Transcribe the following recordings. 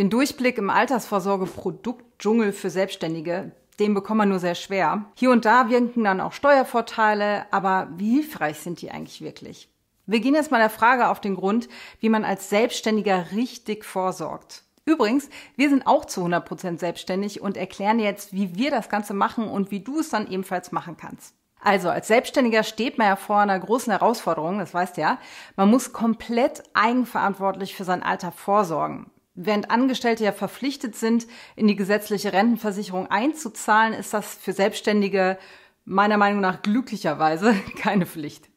Den Durchblick im Altersvorsorgeproduktdschungel für Selbstständige, den bekommt man nur sehr schwer. Hier und da wirken dann auch Steuervorteile, aber wie hilfreich sind die eigentlich wirklich? Wir gehen jetzt mal der Frage auf den Grund, wie man als Selbstständiger richtig vorsorgt. Übrigens, wir sind auch zu 100% selbstständig und erklären jetzt, wie wir das Ganze machen und wie du es dann ebenfalls machen kannst. Also als Selbstständiger steht man ja vor einer großen Herausforderung, das weißt du ja. Man muss komplett eigenverantwortlich für sein Alter vorsorgen. Während Angestellte ja verpflichtet sind, in die gesetzliche Rentenversicherung einzuzahlen, ist das für Selbstständige meiner Meinung nach glücklicherweise keine Pflicht.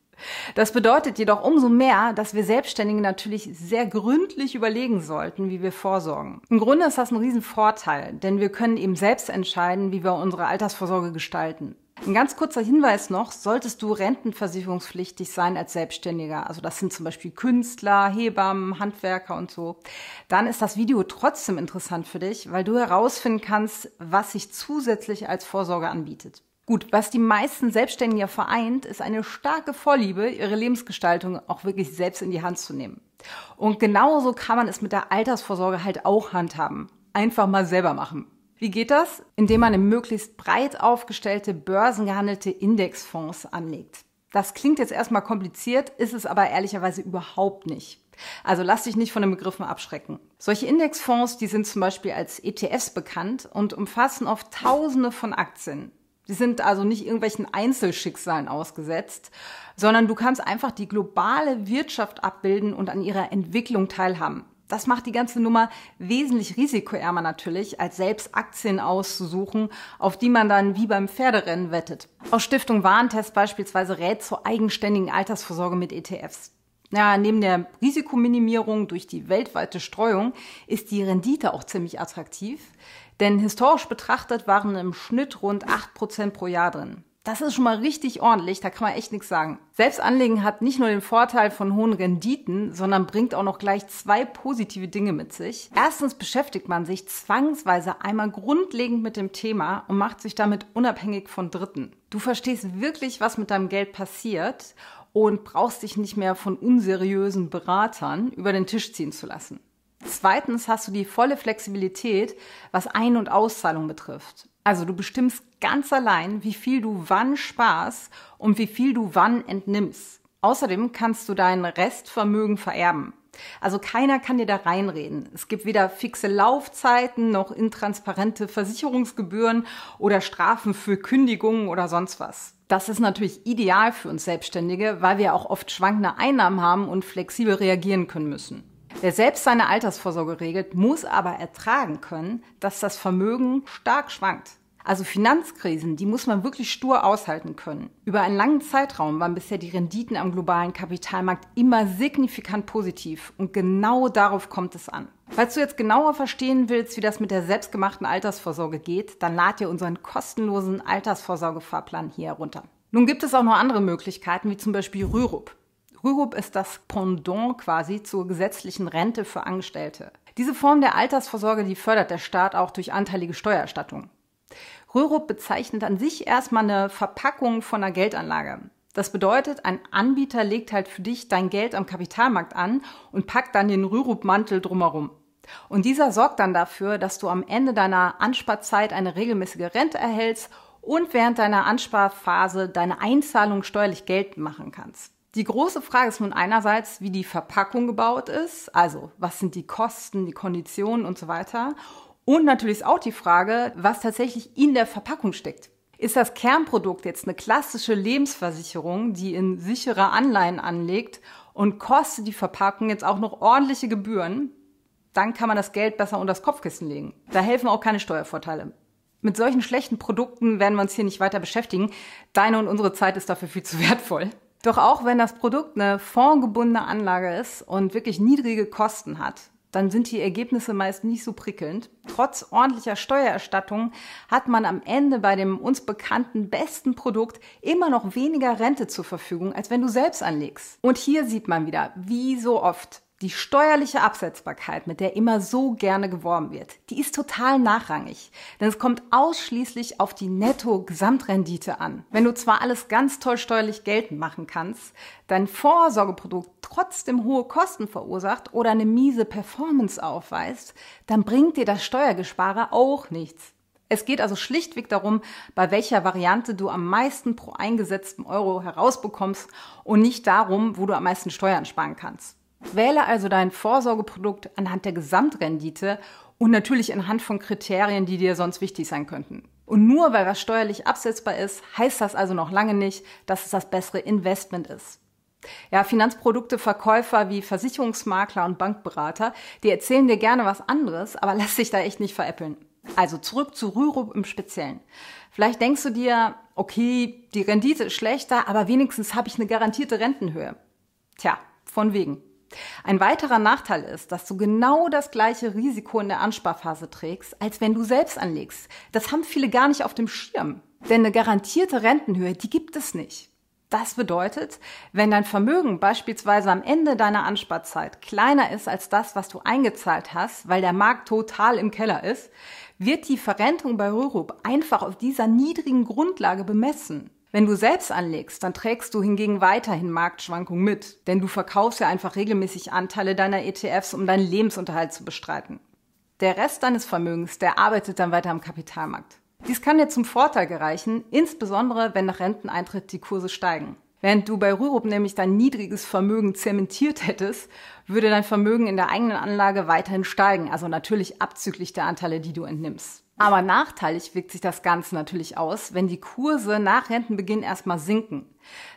Das bedeutet jedoch umso mehr, dass wir Selbstständigen natürlich sehr gründlich überlegen sollten, wie wir vorsorgen. Im Grunde ist das ein Riesenvorteil, denn wir können eben selbst entscheiden, wie wir unsere Altersvorsorge gestalten. Ein ganz kurzer Hinweis noch, solltest du rentenversicherungspflichtig sein als Selbstständiger, also das sind zum Beispiel Künstler, Hebammen, Handwerker und so, dann ist das Video trotzdem interessant für dich, weil du herausfinden kannst, was sich zusätzlich als Vorsorge anbietet. Gut, was die meisten Selbstständigen ja vereint, ist eine starke Vorliebe, ihre Lebensgestaltung auch wirklich selbst in die Hand zu nehmen. Und genauso kann man es mit der Altersvorsorge halt auch handhaben. Einfach mal selber machen. Wie geht das? Indem man in möglichst breit aufgestellte, börsengehandelte Indexfonds anlegt. Das klingt jetzt erstmal kompliziert, ist es aber ehrlicherweise überhaupt nicht. Also lass dich nicht von den Begriffen abschrecken. Solche Indexfonds, die sind zum Beispiel als ETFs bekannt und umfassen oft Tausende von Aktien. Die sind also nicht irgendwelchen Einzelschicksalen ausgesetzt, sondern du kannst einfach die globale Wirtschaft abbilden und an ihrer Entwicklung teilhaben. Das macht die ganze Nummer wesentlich risikoärmer natürlich, als selbst Aktien auszusuchen, auf die man dann wie beim Pferderennen wettet. Aus Stiftung Warentest beispielsweise rät zur eigenständigen Altersvorsorge mit ETFs. Ja, neben der Risikominimierung durch die weltweite Streuung ist die Rendite auch ziemlich attraktiv, denn historisch betrachtet waren im Schnitt rund 8% pro Jahr drin. Das ist schon mal richtig ordentlich, da kann man echt nichts sagen. Selbstanlegen hat nicht nur den Vorteil von hohen Renditen, sondern bringt auch noch gleich zwei positive Dinge mit sich. Erstens beschäftigt man sich zwangsweise einmal grundlegend mit dem Thema und macht sich damit unabhängig von Dritten. Du verstehst wirklich, was mit deinem Geld passiert und brauchst dich nicht mehr von unseriösen Beratern über den Tisch ziehen zu lassen. Zweitens hast du die volle Flexibilität, was Ein- und Auszahlung betrifft. Also du bestimmst ganz allein, wie viel du wann sparst und wie viel du wann entnimmst. Außerdem kannst du dein Restvermögen vererben. Also keiner kann dir da reinreden. Es gibt weder fixe Laufzeiten noch intransparente Versicherungsgebühren oder Strafen für Kündigungen oder sonst was. Das ist natürlich ideal für uns Selbstständige, weil wir auch oft schwankende Einnahmen haben und flexibel reagieren können müssen. Wer selbst seine Altersvorsorge regelt, muss aber ertragen können, dass das Vermögen stark schwankt. Also Finanzkrisen, die muss man wirklich stur aushalten können. Über einen langen Zeitraum waren bisher die Renditen am globalen Kapitalmarkt immer signifikant positiv und genau darauf kommt es an. Falls du jetzt genauer verstehen willst, wie das mit der selbstgemachten Altersvorsorge geht, dann lad dir unseren kostenlosen Altersvorsorgefahrplan hier herunter. Nun gibt es auch noch andere Möglichkeiten, wie zum Beispiel Rürup. Rürup ist das Pendant quasi zur gesetzlichen Rente für Angestellte. Diese Form der Altersvorsorge, die fördert der Staat auch durch anteilige Steuererstattung. Rürup bezeichnet an sich erstmal eine Verpackung von einer Geldanlage. Das bedeutet, ein Anbieter legt halt für dich dein Geld am Kapitalmarkt an und packt dann den Rürup-Mantel drumherum. Und dieser sorgt dann dafür, dass du am Ende deiner Ansparzeit eine regelmäßige Rente erhältst und während deiner Ansparphase deine Einzahlung steuerlich geltend machen kannst. Die große Frage ist nun einerseits, wie die Verpackung gebaut ist, also was sind die Kosten, die Konditionen und so weiter. Und natürlich ist auch die Frage, was tatsächlich in der Verpackung steckt. Ist das Kernprodukt jetzt eine klassische Lebensversicherung, die in sichere Anleihen anlegt und kostet die Verpackung jetzt auch noch ordentliche Gebühren, dann kann man das Geld besser unter das Kopfkissen legen. Da helfen auch keine Steuervorteile. Mit solchen schlechten Produkten werden wir uns hier nicht weiter beschäftigen. Deine und unsere Zeit ist dafür viel zu wertvoll. Doch auch wenn das Produkt eine fondgebundene Anlage ist und wirklich niedrige Kosten hat, dann sind die Ergebnisse meist nicht so prickelnd. Trotz ordentlicher Steuererstattung hat man am Ende bei dem uns bekannten besten Produkt immer noch weniger Rente zur Verfügung, als wenn du selbst anlegst. Und hier sieht man wieder, wie so oft, Die steuerliche Absetzbarkeit, mit der immer so gerne geworben wird, die ist total nachrangig. Denn es kommt ausschließlich auf die Netto-Gesamtrendite an. Wenn du zwar alles ganz toll steuerlich geltend machen kannst, dein Vorsorgeprodukt trotzdem hohe Kosten verursacht oder eine miese Performance aufweist, dann bringt dir das Steuergespare auch nichts. Es geht also schlichtweg darum, bei welcher Variante du am meisten pro eingesetzten Euro herausbekommst und nicht darum, wo du am meisten Steuern sparen kannst. Wähle also dein Vorsorgeprodukt anhand der Gesamtrendite und natürlich anhand von Kriterien, die dir sonst wichtig sein könnten. Und nur weil was steuerlich absetzbar ist, heißt das also noch lange nicht, dass es das bessere Investment ist. Ja, Finanzprodukteverkäufer wie Versicherungsmakler und Bankberater, die erzählen dir gerne was anderes, aber lass dich da echt nicht veräppeln. Also zurück zu Rürup im Speziellen. Vielleicht denkst du dir, okay, die Rendite ist schlechter, aber wenigstens habe ich eine garantierte Rentenhöhe. Tja, von wegen. Ein weiterer Nachteil ist, dass du genau das gleiche Risiko in der Ansparphase trägst, als wenn du selbst anlegst. Das haben viele gar nicht auf dem Schirm. Denn eine garantierte Rentenhöhe, die gibt es nicht. Das bedeutet, wenn dein Vermögen beispielsweise am Ende deiner Ansparzeit kleiner ist als das, was du eingezahlt hast, weil der Markt total im Keller ist, wird die Verrentung bei Rürup einfach auf dieser niedrigen Grundlage bemessen. Wenn du selbst anlegst, dann trägst du hingegen weiterhin Marktschwankungen mit, denn du verkaufst ja einfach regelmäßig Anteile deiner ETFs, um deinen Lebensunterhalt zu bestreiten. Der Rest deines Vermögens, der arbeitet dann weiter am Kapitalmarkt. Dies kann dir zum Vorteil gereichen, insbesondere wenn nach Renteneintritt die Kurse steigen. Während du bei Rürup nämlich dein niedriges Vermögen zementiert hättest, würde dein Vermögen in der eigenen Anlage weiterhin steigen, also natürlich abzüglich der Anteile, die du entnimmst. Aber nachteilig wirkt sich das Ganze natürlich aus, wenn die Kurse nach Rentenbeginn erstmal sinken.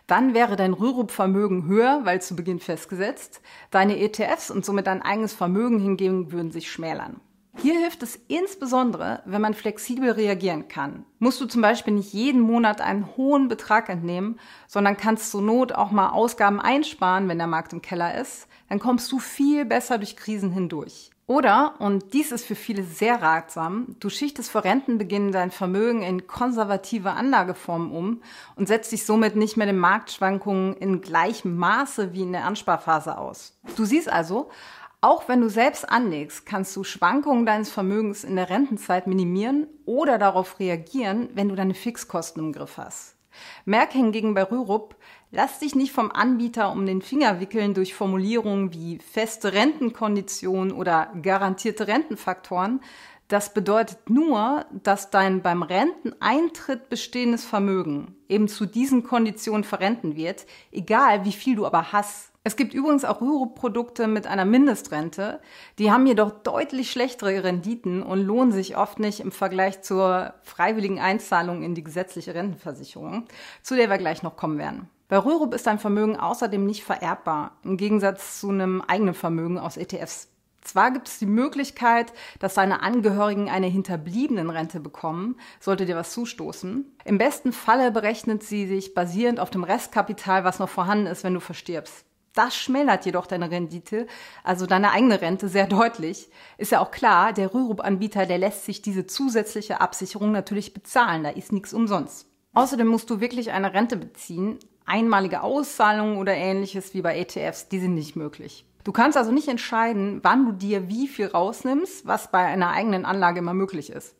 Dann wäre dein Rürup-Vermögen höher, weil zu Beginn festgesetzt. Deine ETFs und somit dein eigenes Vermögen hingegen würden sich schmälern. Hier hilft es insbesondere, wenn man flexibel reagieren kann. Musst du zum Beispiel nicht jeden Monat einen hohen Betrag entnehmen, sondern kannst zur Not auch mal Ausgaben einsparen, wenn der Markt im Keller ist, dann kommst du viel besser durch Krisen hindurch. Oder, und dies ist für viele sehr ratsam, du schichtest vor Rentenbeginn dein Vermögen in konservative Anlageformen um und setzt dich somit nicht mehr den Marktschwankungen in gleichem Maße wie in der Ansparphase aus. Du siehst also, auch wenn du selbst anlegst, kannst du Schwankungen deines Vermögens in der Rentenzeit minimieren oder darauf reagieren, wenn du deine Fixkosten im Griff hast. Merk hingegen bei Rürup, lass dich nicht vom Anbieter um den Finger wickeln durch Formulierungen wie feste Rentenkonditionen oder garantierte Rentenfaktoren. Das bedeutet nur, dass dein beim Renteneintritt bestehendes Vermögen eben zu diesen Konditionen verrenten wird, egal wie viel du aber hast. Es gibt übrigens auch Rürup-Produkte mit einer Mindestrente. Die haben jedoch deutlich schlechtere Renditen und lohnen sich oft nicht im Vergleich zur freiwilligen Einzahlung in die gesetzliche Rentenversicherung, zu der wir gleich noch kommen werden. Bei Rürup ist dein Vermögen außerdem nicht vererbbar, im Gegensatz zu einem eigenen Vermögen aus ETFs. Zwar gibt es die Möglichkeit, dass deine Angehörigen eine hinterbliebenen Rente bekommen, sollte dir was zustoßen. Im besten Falle berechnet sie sich basierend auf dem Restkapital, was noch vorhanden ist, wenn du verstirbst. Das schmälert jedoch deine Rendite, also deine eigene Rente, sehr deutlich. Ist ja auch klar, der Rürup-Anbieter, der lässt sich diese zusätzliche Absicherung natürlich bezahlen. Da ist nichts umsonst. Außerdem musst du wirklich eine Rente beziehen. Einmalige Auszahlungen oder ähnliches wie bei ETFs, die sind nicht möglich. Du kannst also nicht entscheiden, wann du dir wie viel rausnimmst, was bei einer eigenen Anlage immer möglich ist.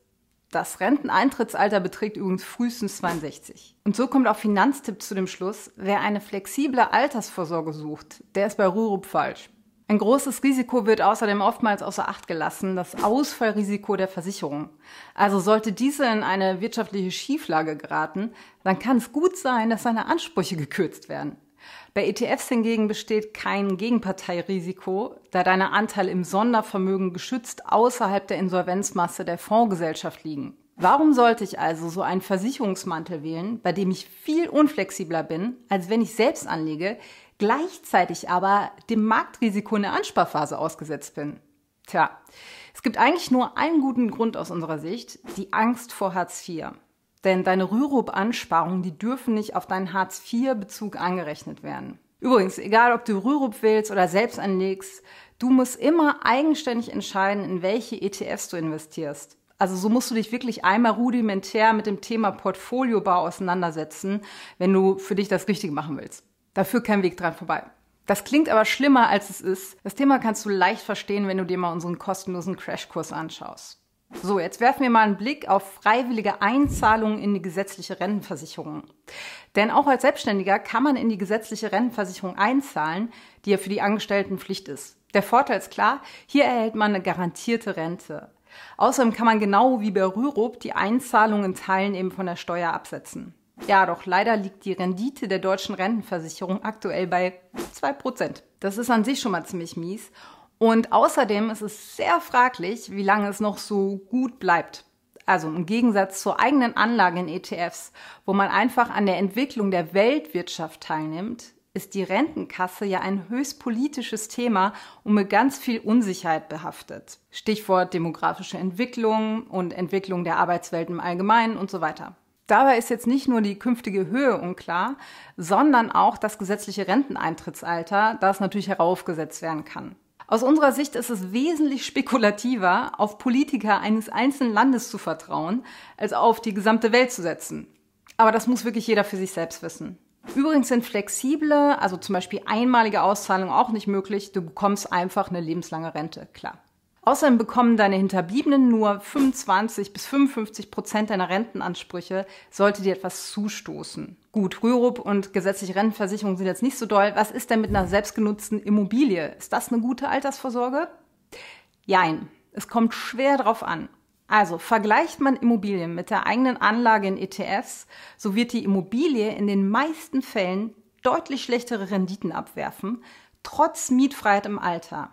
Das Renteneintrittsalter beträgt übrigens frühestens 62. Und so kommt auch Finanztipp zu dem Schluss, wer eine flexible Altersvorsorge sucht, der ist bei Rürup falsch. Ein großes Risiko wird außerdem oftmals außer Acht gelassen, das Ausfallrisiko der Versicherung. Also sollte diese in eine wirtschaftliche Schieflage geraten, dann kann es gut sein, dass seine Ansprüche gekürzt werden. Bei ETFs hingegen besteht kein Gegenparteirisiko, da deine Anteile im Sondervermögen geschützt außerhalb der Insolvenzmasse der Fondsgesellschaft liegen. Warum sollte ich also so einen Versicherungsmantel wählen, bei dem ich viel unflexibler bin, als wenn ich selbst anlege, gleichzeitig aber dem Marktrisiko in der Ansparphase ausgesetzt bin? Tja, es gibt eigentlich nur einen guten Grund aus unserer Sicht, die Angst vor Hartz IV. Denn deine Rürup-Ansparungen, die dürfen nicht auf deinen Hartz-IV-Bezug angerechnet werden. Übrigens, egal ob du Rürup wählst oder selbst anlegst, du musst immer eigenständig entscheiden, in welche ETFs du investierst. Also so musst du dich wirklich einmal rudimentär mit dem Thema Portfoliobau auseinandersetzen, wenn du für dich das Richtige machen willst. Da führt kein Weg dran vorbei. Das klingt aber schlimmer, als es ist. Das Thema kannst du leicht verstehen, wenn du dir mal unseren kostenlosen Crashkurs anschaust. So, jetzt werfen wir mal einen Blick auf freiwillige Einzahlungen in die gesetzliche Rentenversicherung. Denn auch als Selbstständiger kann man in die gesetzliche Rentenversicherung einzahlen, die ja für die Angestellten Pflicht ist. Der Vorteil ist klar, hier erhält man eine garantierte Rente. Außerdem kann man genau wie bei Rürup die Einzahlungen in Teilen eben von der Steuer absetzen. Ja, doch leider liegt die Rendite der deutschen Rentenversicherung aktuell bei 2%. Das ist an sich schon mal ziemlich mies. Und außerdem ist es sehr fraglich, wie lange es noch so gut bleibt. Also im Gegensatz zur eigenen Anlage in ETFs, wo man einfach an der Entwicklung der Weltwirtschaft teilnimmt, ist die Rentenkasse ja ein höchst politisches Thema und mit ganz viel Unsicherheit behaftet. Stichwort demografische Entwicklung und Entwicklung der Arbeitswelt im Allgemeinen und so weiter. Dabei ist jetzt nicht nur die künftige Höhe unklar, sondern auch das gesetzliche Renteneintrittsalter, das natürlich heraufgesetzt werden kann. Aus unserer Sicht ist es wesentlich spekulativer, auf Politiker eines einzelnen Landes zu vertrauen, als auf die gesamte Welt zu setzen. Aber das muss wirklich jeder für sich selbst wissen. Übrigens sind flexible, also zum Beispiel einmalige Auszahlungen auch nicht möglich. Du bekommst einfach eine lebenslange Rente, klar. Außerdem bekommen deine Hinterbliebenen nur 25 bis 55 Prozent deiner Rentenansprüche, sollte dir etwas zustoßen. Gut, Rürup und gesetzliche Rentenversicherung sind jetzt nicht so doll. Was ist denn mit einer selbstgenutzten Immobilie? Ist das eine gute Altersvorsorge? Jein. Es kommt schwer drauf an. Also vergleicht man Immobilien mit der eigenen Anlage in ETFs, so wird die Immobilie in den meisten Fällen deutlich schlechtere Renditen abwerfen, trotz Mietfreiheit im Alter.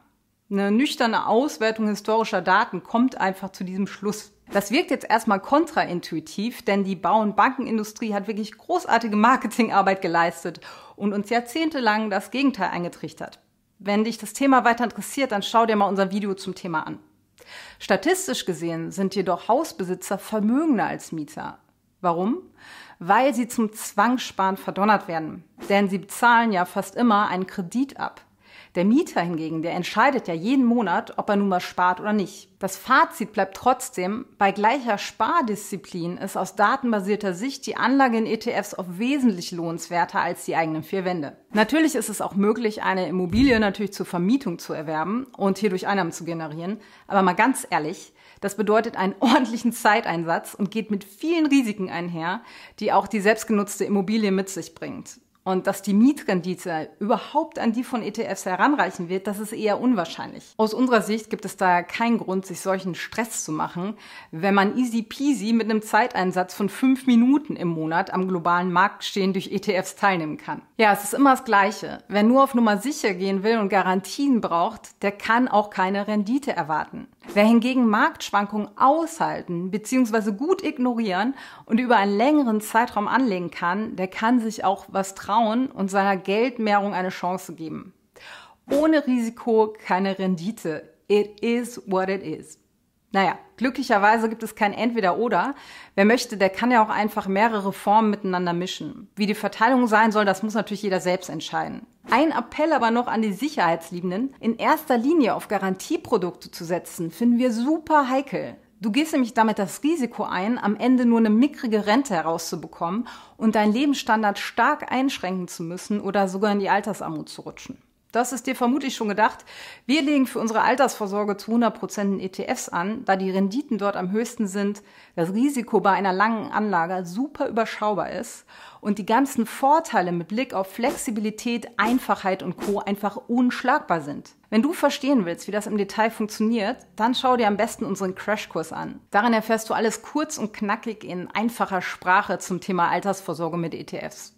Eine nüchterne Auswertung historischer Daten kommt einfach zu diesem Schluss. Das wirkt jetzt erstmal kontraintuitiv, denn die Bau- und Bankenindustrie hat wirklich großartige Marketingarbeit geleistet und uns jahrzehntelang das Gegenteil eingetrichtert. Wenn dich das Thema weiter interessiert, dann schau dir mal unser Video zum Thema an. Statistisch gesehen sind jedoch Hausbesitzer vermögender als Mieter. Warum? Weil sie zum Zwangssparen verdonnert werden. Denn sie bezahlen ja fast immer einen Kredit ab. Der Mieter hingegen, der entscheidet ja jeden Monat, ob er nun mal spart oder nicht. Das Fazit bleibt trotzdem, bei gleicher Spardisziplin ist aus datenbasierter Sicht die Anlage in ETFs auch wesentlich lohnenswerter als die eigenen vier Wände. Natürlich ist es auch möglich, eine Immobilie natürlich zur Vermietung zu erwerben und hierdurch Einnahmen zu generieren. Aber mal ganz ehrlich, das bedeutet einen ordentlichen Zeiteinsatz und geht mit vielen Risiken einher, die auch die selbstgenutzte Immobilie mit sich bringt. Und dass die Mietrendite überhaupt an die von ETFs heranreichen wird, das ist eher unwahrscheinlich. Aus unserer Sicht gibt es daher keinen Grund, sich solchen Stress zu machen, wenn man easy peasy mit einem Zeiteinsatz von fünf Minuten im Monat am globalen Markt stehen durch ETFs teilnehmen kann. Ja, es ist immer das Gleiche. Wer nur auf Nummer sicher gehen will und Garantien braucht, der kann auch keine Rendite erwarten. Wer hingegen Marktschwankungen aushalten bzw. gut ignorieren und über einen längeren Zeitraum anlegen kann, der kann sich auch was trauen und seiner Geldmehrung eine Chance geben. Ohne Risiko keine Rendite. It is what it is. Naja, glücklicherweise gibt es kein Entweder-Oder. Wer möchte, der kann ja auch einfach mehrere Formen miteinander mischen. Wie die Verteilung sein soll, das muss natürlich jeder selbst entscheiden. Ein Appell aber noch an die Sicherheitsliebenden, in erster Linie auf Garantieprodukte zu setzen, finden wir super heikel. Du gehst nämlich damit das Risiko ein, am Ende nur eine mickrige Rente herauszubekommen und deinen Lebensstandard stark einschränken zu müssen oder sogar in die Altersarmut zu rutschen. Das ist dir vermutlich schon gedacht. Wir legen für unsere Altersvorsorge zu 100% in ETFs an, da die Renditen dort am höchsten sind, das Risiko bei einer langen Anlage super überschaubar ist und die ganzen Vorteile mit Blick auf Flexibilität, Einfachheit und Co. einfach unschlagbar sind. Wenn du verstehen willst, wie das im Detail funktioniert, dann schau dir am besten unseren Crashkurs an. Darin erfährst du alles kurz und knackig in einfacher Sprache zum Thema Altersvorsorge mit ETFs.